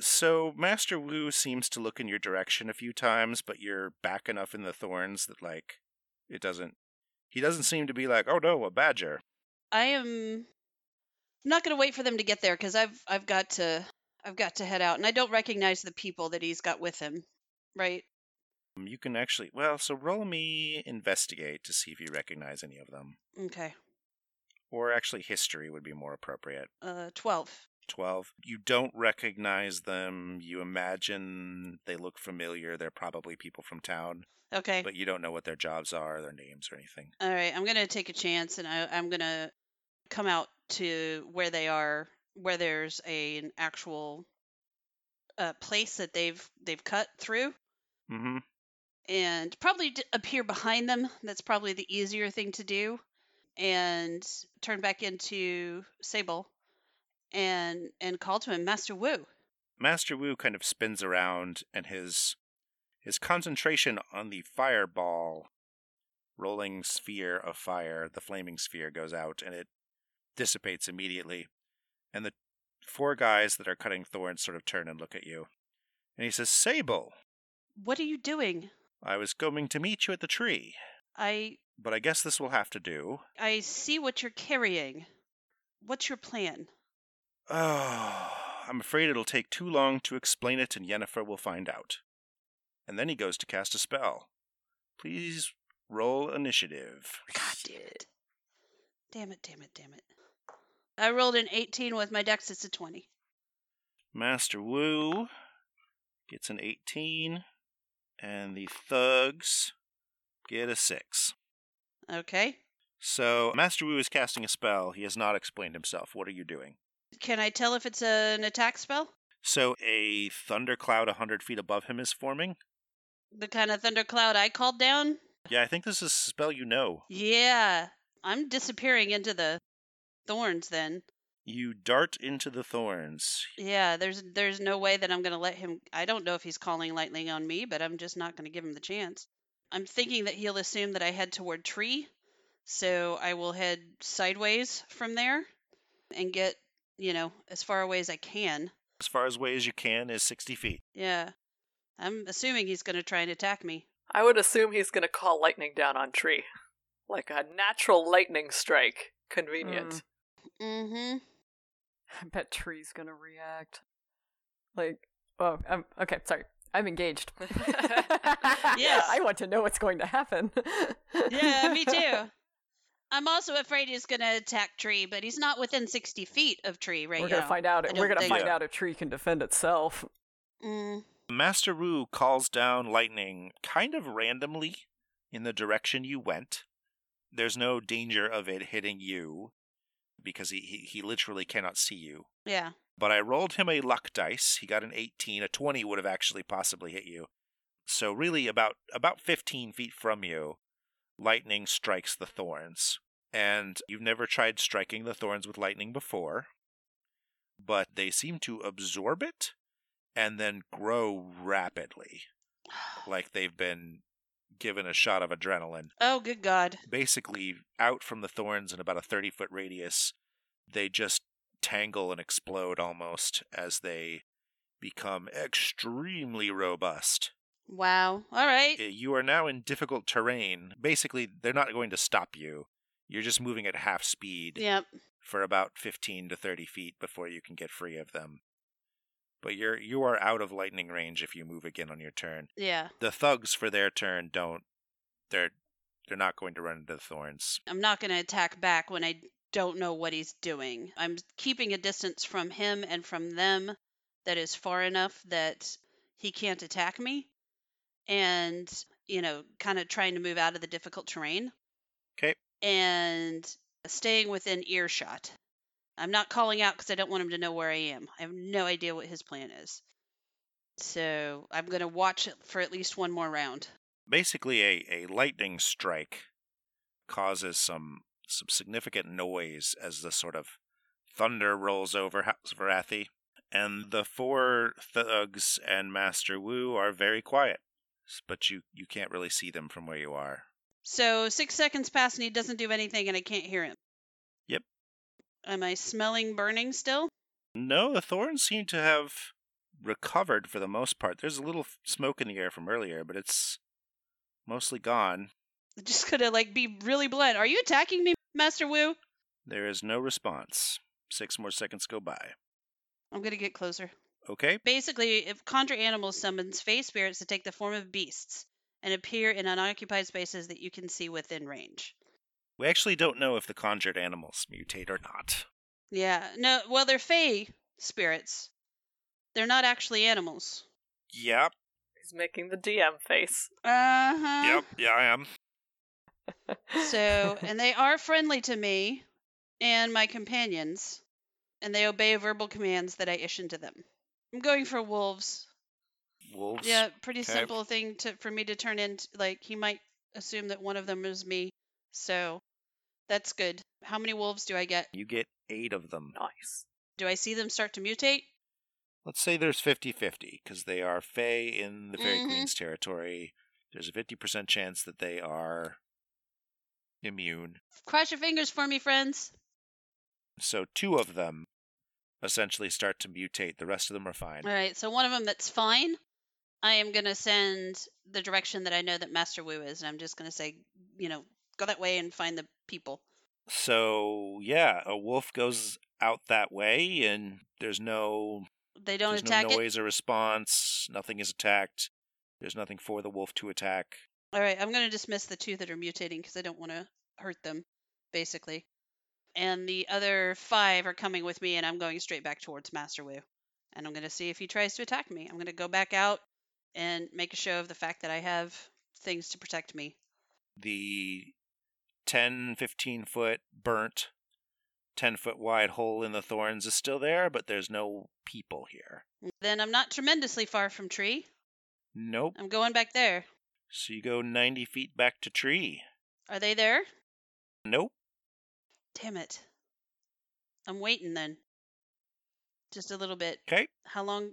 A: So Master Wu seems to look in your direction a few times, but you're back enough in the thorns that like it doesn't he doesn't seem to be like, "Oh no, a badger."
F: I am I'm not going to wait for them to get there cuz I've I've got to I've got to head out and I don't recognize the people that he's got with him, right?
A: Um, You can actually well, so roll me investigate to see if you recognize any of them.
F: Okay.
A: Or actually history would be more appropriate.
F: Uh 12.
A: 12. You don't recognize them. You imagine they look familiar. They're probably people from town,
F: Okay.
A: but you don't know what their jobs are, their names, or anything.
F: All right, I'm gonna take a chance, and I, I'm gonna come out to where they are, where there's a, an actual uh, place that they've they've cut through,
A: Mm-hmm.
F: and probably d- appear behind them. That's probably the easier thing to do, and turn back into Sable, and and call to him, Master Wu.
A: Master Wu kind of spins around, and his his concentration on the fireball rolling sphere of fire, the flaming sphere, goes out, and it dissipates immediately. And the four guys that are cutting thorns sort of turn and look at you. And he says, Sable,
F: What are you doing?
A: I was going to meet you at the tree,
F: I
A: but I guess this will have to do.
F: I see what you're carrying. What's your plan?
A: Oh, I'm afraid it'll take too long to explain it, and Yennefer will find out. And then he goes to cast a spell. Please roll initiative.
F: God damn it. Damn it, damn it, damn it. I rolled an 18 with my dex, it's a 20.
A: Master Wu gets an 18, and the thugs get a 6.
F: Okay.
A: So, Master Wu is casting a spell. He has not explained himself. What are you doing?
F: Can I tell if it's an attack spell?
A: So, a thundercloud a 100 feet above him is forming.
F: The kind of thundercloud I called down?
A: Yeah, I think this is a spell you know.
F: Yeah. I'm disappearing into the thorns then.
A: You dart into the thorns.
F: Yeah, there's there's no way that I'm going to let him I don't know if he's calling lightning on me, but I'm just not going to give him the chance. I'm thinking that he'll assume that I head toward tree, So I will head sideways from there and get, you know, as far away as I can.
A: As far as way as you can is 60 feet.
F: Yeah. I'm assuming he's going to try and attack me.
B: I would assume he's going to call lightning down on tree. Like a natural lightning strike. Convenient.
D: Mm.
F: Mm-hmm.
D: I bet Tree's gonna react. Like, oh, I'm okay. Sorry, I'm engaged.
F: Yes.
D: I want to know what's going to happen.
F: Yeah, me too. I'm also afraid he's going to attack Tree, but he's not within 60 feet of Tree right
D: We're
F: now.
D: gonna find out.
F: I
D: We're gonna
F: think-
D: find
A: Yeah.
D: out if Tree can defend itself.
F: Mm.
A: Master Wu calls down lightning kind of randomly in the direction you went. There's no danger of it hitting you because he, he, he literally cannot see you.
F: Yeah.
A: But I rolled him a luck dice. He got an 18. A 20 would have actually possibly hit you. So really about about 15 feet from you, lightning strikes the thorns. And you've never tried striking the thorns with lightning before, but they seem to absorb it and then grow rapidly, like they've been given a shot of adrenaline.
F: Oh, good God.
A: Basically, out from the thorns in about a 30 foot radius, they just tangle and explode almost as they become extremely robust.
F: Wow. All right.
A: Uh, You are now in difficult terrain. Basically, they're not going to stop you. You're just moving at half speed
F: Yep.
A: for about 15 to 30 feet before you can get free of them. But you're you are out of lightning range if you move again on your turn.
F: Yeah.
A: The thugs for their turn don't they're they're not going to run into the thorns.
F: I'm not going to attack back when I don't know what he's doing. I'm keeping a distance from him and from them that is far enough that he can't attack me. And, you know, kind of trying to move out of the difficult terrain.
A: Okay.
F: And staying within earshot. I'm not calling out because I don't want him to know where I am. I have no idea what his plan is. So I'm going to watch it for at least one more round.
A: Basically a, a lightning strike causes some some significant noise as the sort of thunder rolls over House Varathi, and the four thugs and Master Wu are very quiet. But you, you can't really see them from where you are.
F: So six seconds pass and he doesn't do anything and I can't hear him. Am I smelling burning still?
A: No, the thorns seem to have recovered for the most part. There's a little smoke in the air from earlier, but it's mostly gone.
F: Just gonna like be really blunt. Are you attacking me, Master Wu?
A: There is no response. Six more seconds go by.
F: I'm gonna get closer.
A: Okay,
F: Basically, if conjure animals summons fey spirits to take the form of beasts and appear in unoccupied spaces that you can see within range.
A: We actually don't know if the conjured animals mutate or not.
F: Yeah. No. Well, they're fey spirits. They're not actually animals.
A: Yep,
B: He's making the DM face.
F: Uh huh.
A: yep, yeah, I am.
F: So, and they are friendly to me and my companions, and they obey verbal commands that I issue to them. I'm going for wolves.
A: Wolves.
F: Yeah, pretty
A: Okay.
F: simple thing to for me to turn into. Like he might assume that one of them is me, so that's good. How many wolves do I get?
A: You get eight of them.
B: Nice.
F: Do I see them start to mutate?
A: Let's say there's 50 50, because they are Fey in the Fairy
F: Mhm.
A: Queen's territory. There's a 50% chance that they are immune.
F: Cross your fingers for me, friends.
A: So two of them essentially start to mutate. The rest of them are fine.
F: All right, so one of them that's fine. I am gonna send the direction that I know that Master Wu is, and I'm just gonna say, you know, go that way and find the people.
A: So yeah, a wolf goes out that way, and there's no
F: They don't
A: there's
F: attack
A: no
F: it.
A: noise or response. Nothing is attacked. There's nothing for the wolf to attack.
F: All right, I'm going to dismiss the two that are mutating because I don't want to hurt them, basically. And the other five are coming with me, and I'm going straight back towards Master Wu. And I'm going to see if he tries to attack me. I'm going to go back out and make a show of the fact that I have things to protect me.
A: The 10, 15 foot burnt, 10 foot wide hole in the thorns is still there, but there's no people here.
F: Then I'm not tremendously far from tree.
A: Nope.
F: I'm going back there.
A: So you go 90 feet back to tree.
F: Are they there?
A: Nope.
F: Damn it. I'm waiting then. Just a little bit.
A: Okay.
F: How long?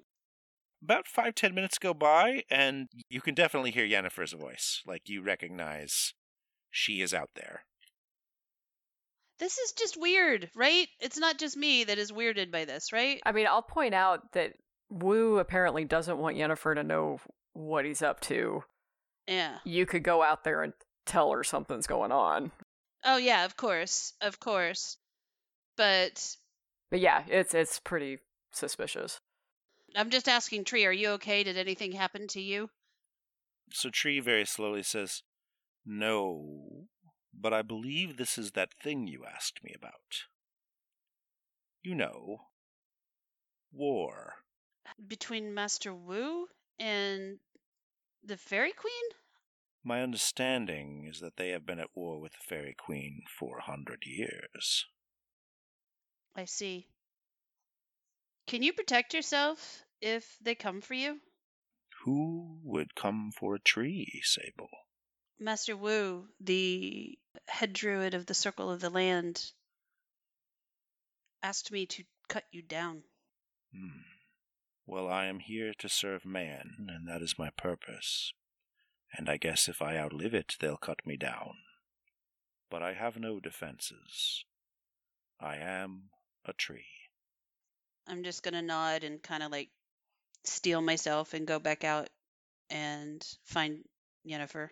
A: About five, ten minutes go by, and you can definitely hear Yennefer's voice. Like you recognize she is out there.
F: This is just weird, right? It's not just me that is weirded by this, right?
D: I mean, I'll point out that Wu apparently doesn't want Yennefer to know what he's up to.
F: Yeah.
D: You could go out there and tell her something's going on.
F: Oh yeah, of course, of course. But
D: But yeah, it's it's pretty suspicious.
F: I'm just asking, Tree, are you okay? Did anything happen to you?
A: So Tree very slowly says, No, but I believe this is that thing you asked me about. You know, war.
F: Between Master Wu and the Fairy Queen?
A: My understanding is that they have been at war with the Fairy Queen for a hundred years.
F: I see. Can you protect yourself if they come for you?
A: Who would come for a tree, Sable?
F: Master Wu, the head druid of the Circle of the Land, asked me to cut you down.
A: Hmm. Well, I am here to serve man, and that is my purpose. And I guess if I outlive it, they'll cut me down. But I have no defenses. I am a tree.
F: I'm just gonna nod and kind of like steel myself and go back out and find Yennefer.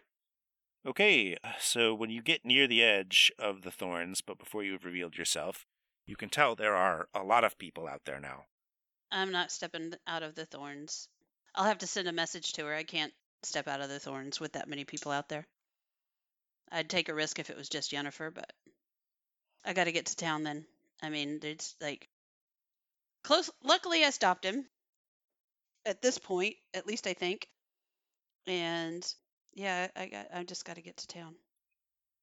A: Okay, uh, so when you get near the edge of the thorns, but before you've revealed yourself, you can tell there are a lot of people out there now.
F: I'm not stepping out of the thorns. I'll have to send a message to her. I can't step out of the thorns with that many people out there. I'd take a risk if it was just Yennefer, but I got to get to town then. I mean, it's like close. Luckily, I stopped him at this point, at least I think. And yeah, I got. I just got to get to town.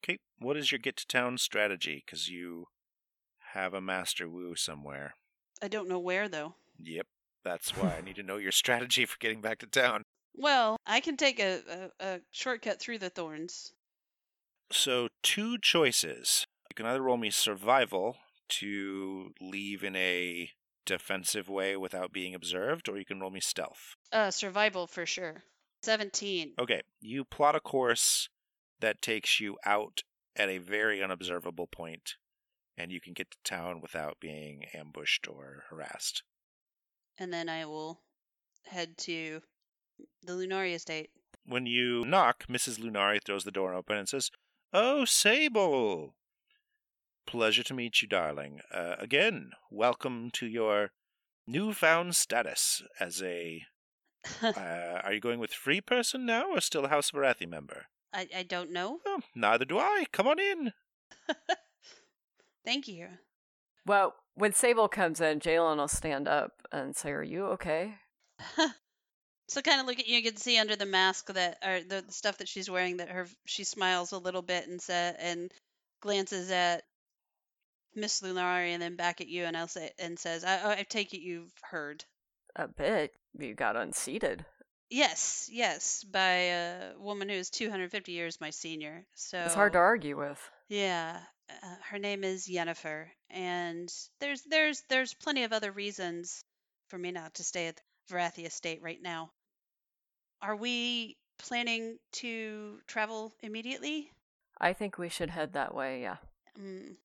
A: Okay, what is your get to town strategy? Because you have a Master Wu somewhere.
F: I don't know where though.
A: Yep, that's why I need to know your strategy for getting back to town.
F: Well, I can take a, a, a shortcut through the thorns.
A: So, two choices. You can either roll me survival to leave in a defensive way without being observed, or you can roll me stealth.
F: Uh, survival for sure. Seventeen.
A: Okay, you plot a course that takes you out at a very unobservable point, and you can get to town without being ambushed or harassed.
F: and then I will head to the Lunari estate.
A: When you knock, Mrs. Lunari throws the door open and says, Oh, Sable! Pleasure to meet you, darling. Uh, again, welcome to your newfound status as a. Uh, are you going with free person now or still a House Varathi member?
F: I, I don't know.
A: Oh, neither do I. Come on in.
F: Thank you.
D: Well, when Sable comes in, Jalen will stand up and say, Are you okay?
F: so kind of look at you. You can see under the mask that, or the, the stuff that she's wearing, that her she smiles a little bit and sa- and glances at Miss Lunari and then back at you, and I'll say and says, "I, I take it you've heard."
D: A bit. You got unseated.
F: Yes, yes, by a woman who is 250 years my senior. So
D: It's hard to argue with.
F: Yeah, uh, her name is Yennefer, and there's there's there's plenty of other reasons for me not to stay at Varathia Estate right now. Are we planning to travel immediately?
D: I think we should head that way, yeah.
F: Mm.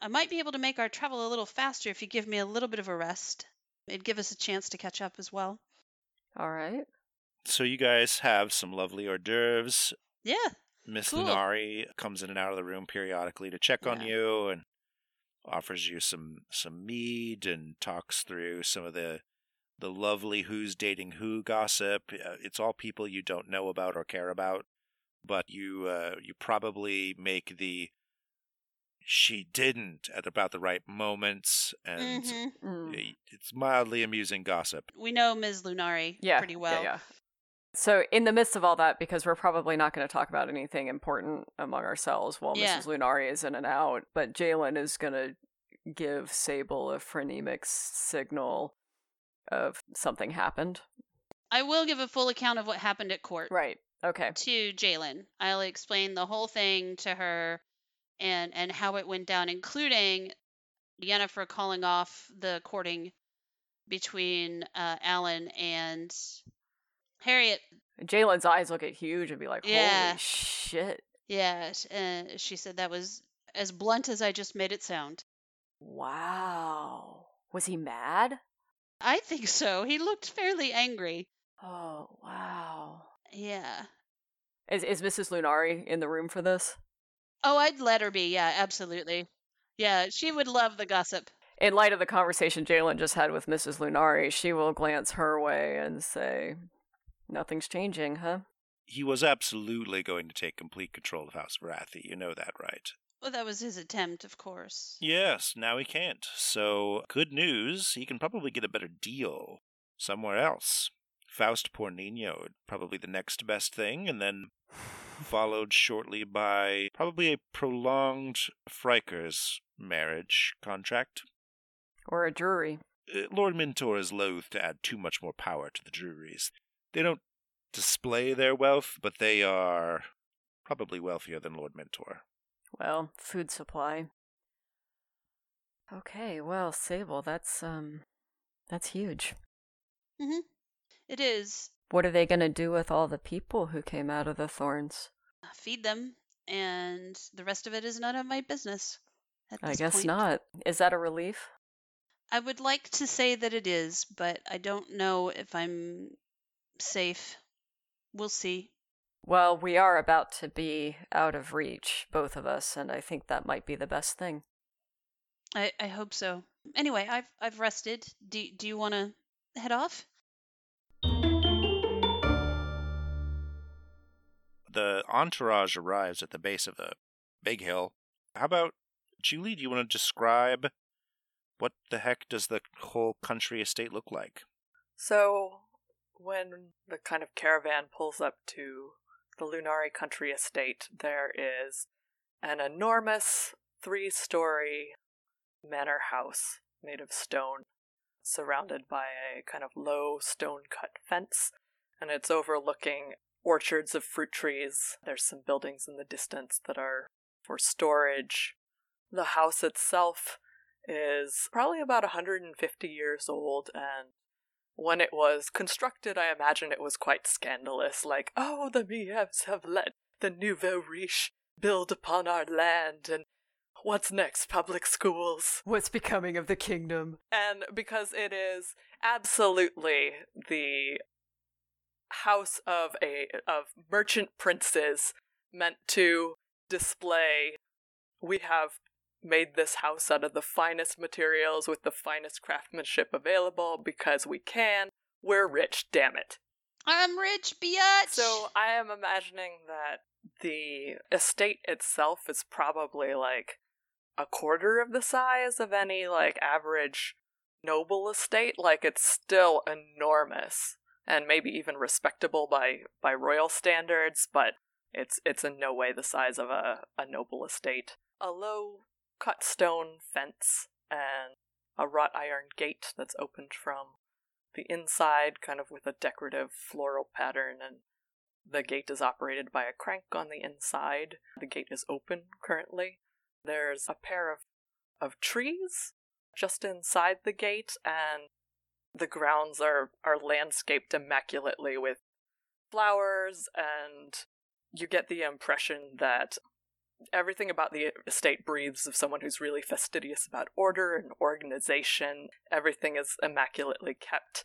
F: I might be able to make our travel a little faster if you give me a little bit of a rest. It'd give us a chance to catch up as well.
D: All right.
A: So, you guys have some lovely hors d'oeuvres.
F: Yeah.
A: Miss
F: Cool.
A: Lunari comes in and out of the room periodically to check on you and offers you some some mead and talks through some of the the lovely who's dating who gossip. Uh, it's all people you don't know about or care about, but you uh, you probably make the she didn't at about the right moments, and
F: hmm
D: Mm.
A: it's mildly amusing gossip.
F: We know Ms. Lunari
D: Yeah.
F: pretty well.
D: Yeah, yeah. So, in the midst of all that, because we're probably not going to talk about anything important among ourselves while
F: Yeah.
D: Mrs. Lunari is in and out, but Jalen is going to give Sable a phronemic signal of something happened.
F: I will give a full account of what happened at court.
D: Right. Okay.
F: to Jalen. I'll explain the whole thing to her and and how it went down, including Yennefer calling off the courting between uh, Alan and Harriet.
D: Jalen's eyes look at huge and be like, holy
F: Yeah.
D: shit.
F: Yeah, uh, she said that was as blunt as I just made it sound.
D: Wow. Was he mad?
F: I think so. He looked fairly angry.
D: Oh, wow.
F: Yeah.
D: Is is Mrs. Lunari in the room for this?
F: Oh, I'd let her be. Yeah, absolutely. Yeah, she would love the gossip.
D: In light of the conversation Jalen just had with Mrs. Lunari, she will glance her way and say, Nothing's changing, huh?
A: He was absolutely going to take complete control of House Varathi. You know that, right?
F: Well, that was his attempt, of course.
A: Yes, now he can't. So, good news, he can probably get a better deal somewhere else. Faust Pornino, would probably the next best thing, and then followed shortly by probably a prolonged Frikers marriage contract.
D: Or a jury.
A: Uh, Lord Mentor is loath to add too much more power to the juries. They don't display their wealth, but they are probably wealthier than Lord Mentor.
D: Well, food supply. Okay, well, Sable, that's um that's huge.
F: hmm It is.
D: What are they going to do with all the people who came out of the thorns?
F: Feed them, and the rest of it is none of my business.
D: I guess
F: point.
D: not. Is that a relief?
F: I would like to say that it is, but I don't know if I'm safe. We'll see.
D: Well, we are about to be out of reach, both of us, and I think that might be the best thing.
F: I, I hope so. Anyway, I've I've rested. Do do you want to head off?
A: The entourage arrives at the base of the big hill. How about Julie? Do you want to describe what the heck does the whole country estate look like?
B: So, when the kind of caravan pulls up to the Lunari country estate, there is an enormous three story manor house made of stone, surrounded by a kind of low stone cut fence, and it's overlooking orchards of fruit trees. There's some buildings in the distance that are for storage. The house itself is probably about 150 years old and when it was constructed, I imagine it was quite scandalous, like, oh, the Mievs have let the nouveau riche build upon our land, and what's next, public schools?
D: What's becoming of the kingdom?
B: And because it is absolutely the house of a of merchant princes meant to display we have made this house out of the finest materials with the finest craftsmanship available because we can. We're rich, damn it.
F: I'm rich, biatch.
B: So I am imagining that the estate itself is probably like a quarter of the size of any like average noble estate. Like it's still enormous and maybe even respectable by by royal standards, but it's it's in no way the size of a, a noble estate. A low cut stone fence and a wrought iron gate that's opened from the inside, kind of with a decorative floral pattern, and the gate is operated by a crank on the inside. The gate is open currently. There's a pair of, of trees just inside the gate, and the grounds are, are landscaped immaculately with flowers, and you get the impression that everything about the estate breathes of someone who's really fastidious about order and organization. Everything is immaculately kept.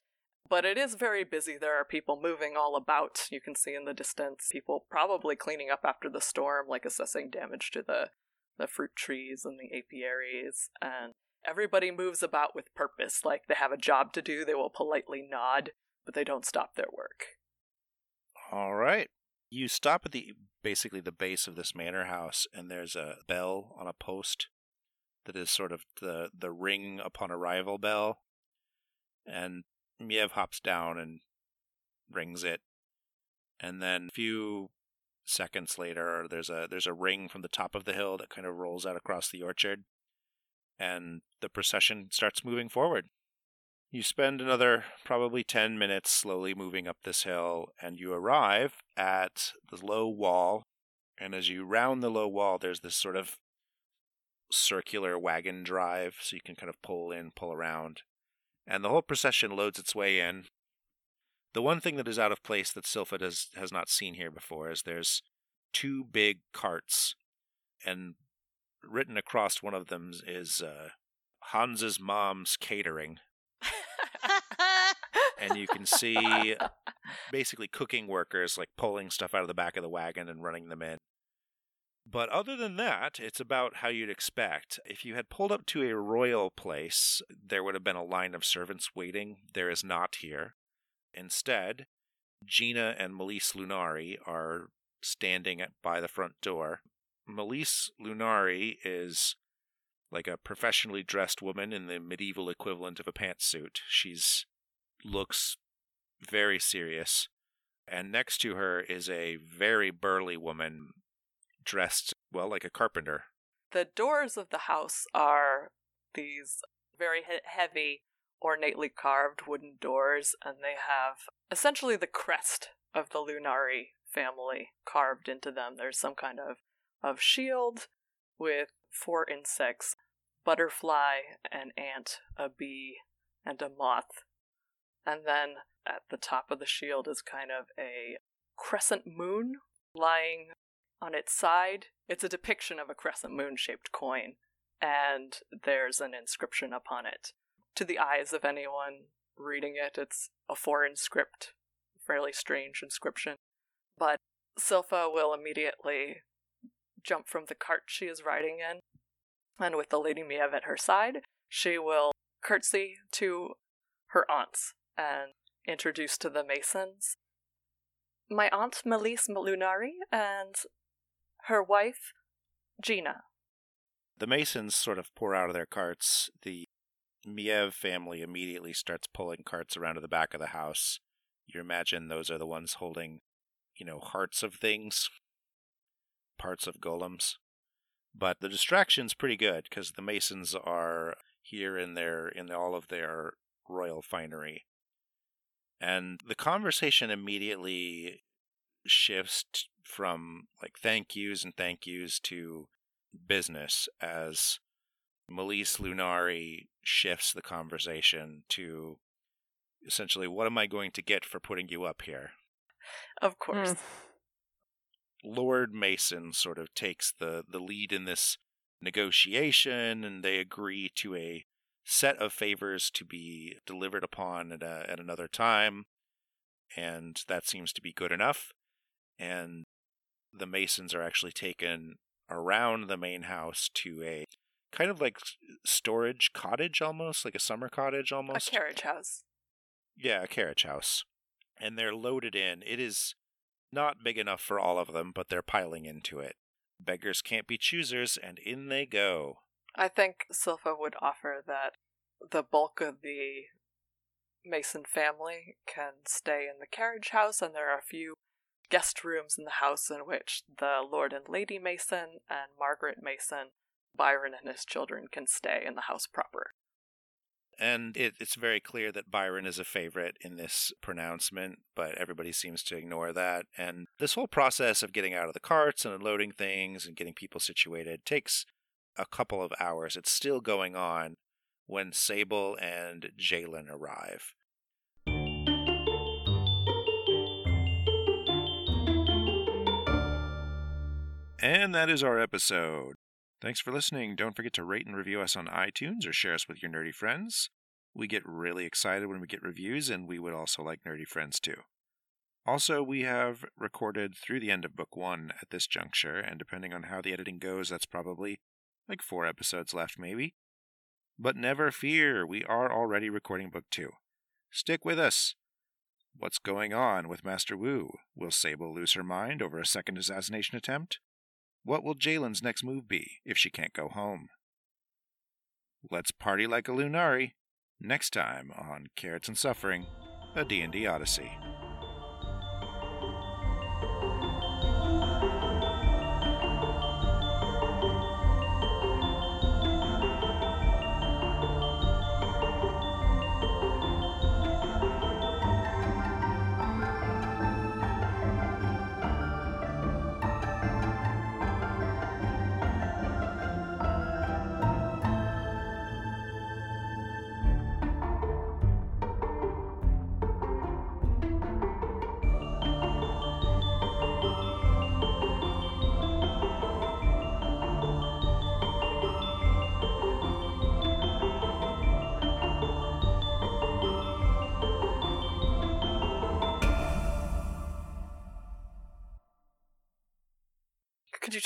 B: But it is very busy. There are people moving all about. You can see in the distance people probably cleaning up after the storm, like assessing damage to the, the fruit trees and the apiaries. And everybody moves about with purpose. Like they have a job to do, they will politely nod, but they don't stop their work.
A: All right. You stop at the basically the base of this manor house, and there's a bell on a post that is sort of the the ring upon arrival bell. And Miev hops down and rings it, and then a few seconds later, there's a there's a ring from the top of the hill that kind of rolls out across the orchard, and the procession starts moving forward. You spend another probably 10 minutes slowly moving up this hill, and you arrive at the low wall. And as you round the low wall, there's this sort of circular wagon drive, so you can kind of pull in, pull around. And the whole procession loads its way in. The one thing that is out of place that Silpha has, has not seen here before is there's two big carts, and written across one of them is uh, Hans's mom's catering, and you can see basically cooking workers like pulling stuff out of the back of the wagon and running them in. But other than that, it's about how you'd expect. If you had pulled up to a royal place, there would have been a line of servants waiting. There is not here. Instead, Gina and Melise Lunari are standing by the front door. Melise Lunari is like a professionally dressed woman in the medieval equivalent of a pantsuit. She's looks very serious. And next to her is a very burly woman dressed, well, like a carpenter.
B: The doors of the house are these very he- heavy, ornately carved wooden doors, and they have essentially the crest of the Lunari family carved into them. There's some kind of, of shield with four insects butterfly, an ant, a bee, and a moth. And then at the top of the shield is kind of a crescent moon lying on its side. It's a depiction of a crescent moon shaped coin, and there's an inscription upon it. To the eyes of anyone reading it, it's a foreign script, fairly strange inscription. But Silpha will immediately jump from the cart she is riding in, and with the Lady Miev at her side, she will curtsy to her aunts and introduce to the Masons. My aunt Melise Lunari and her wife Gina.
A: The Masons sort of pour out of their carts. The Miev family immediately starts pulling carts around to the back of the house. You imagine those are the ones holding, you know, hearts of things, parts of golems. But the distraction's pretty good because the Masons are here in their in all of their royal finery. And the conversation immediately shifts from like thank yous and thank yous to business as Melise Lunari shifts the conversation to essentially what am I going to get for putting you up here?
B: Of course.
D: Mm.
A: Lord Mason sort of takes the, the lead in this negotiation and they agree to a set of favors to be delivered upon at, a, at another time. And that seems to be good enough. And the Masons are actually taken around the main house to a kind of like storage cottage almost, like a summer cottage almost.
B: A carriage house.
A: Yeah, a carriage house. And they're loaded in. It is not big enough for all of them, but they're piling into it. Beggars can't be choosers, and in they go.
B: I think Silpha would offer that the bulk of the Mason family can stay in the carriage house, and there are a few guest rooms in the house in which the Lord and Lady Mason and Margaret Mason, Byron and his children can stay in the house proper.
A: And it, it's very clear that Byron is a favorite in this pronouncement, but everybody seems to ignore that. And this whole process of getting out of the carts and unloading things and getting people situated takes a couple of hours. It's still going on when Sable and Jalen arrive. And that is our episode. Thanks for listening. Don't forget to rate and review us on iTunes or share us with your nerdy friends. We get really excited when we get reviews, and we would also like nerdy friends too. Also, we have recorded through the end of book one at this juncture, and depending on how the editing goes, that's probably like four episodes left, maybe. But never fear, we are already recording book two. Stick with us. What's going on with Master Wu? Will Sable lose her mind over a second assassination attempt? What will Jalen's next move be if she can't go home? Let's party like a Lunari next time on Carrots and Suffering, a D&D Odyssey.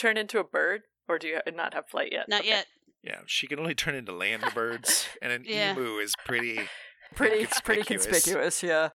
B: Turn into a bird, or do you not have flight yet?
F: Not
B: Okay.
F: yet.
A: Yeah, she can only turn into land birds, and an
F: Yeah.
A: emu is pretty.
D: Pretty pretty
A: Conspicuous.
D: conspicuous, yeah.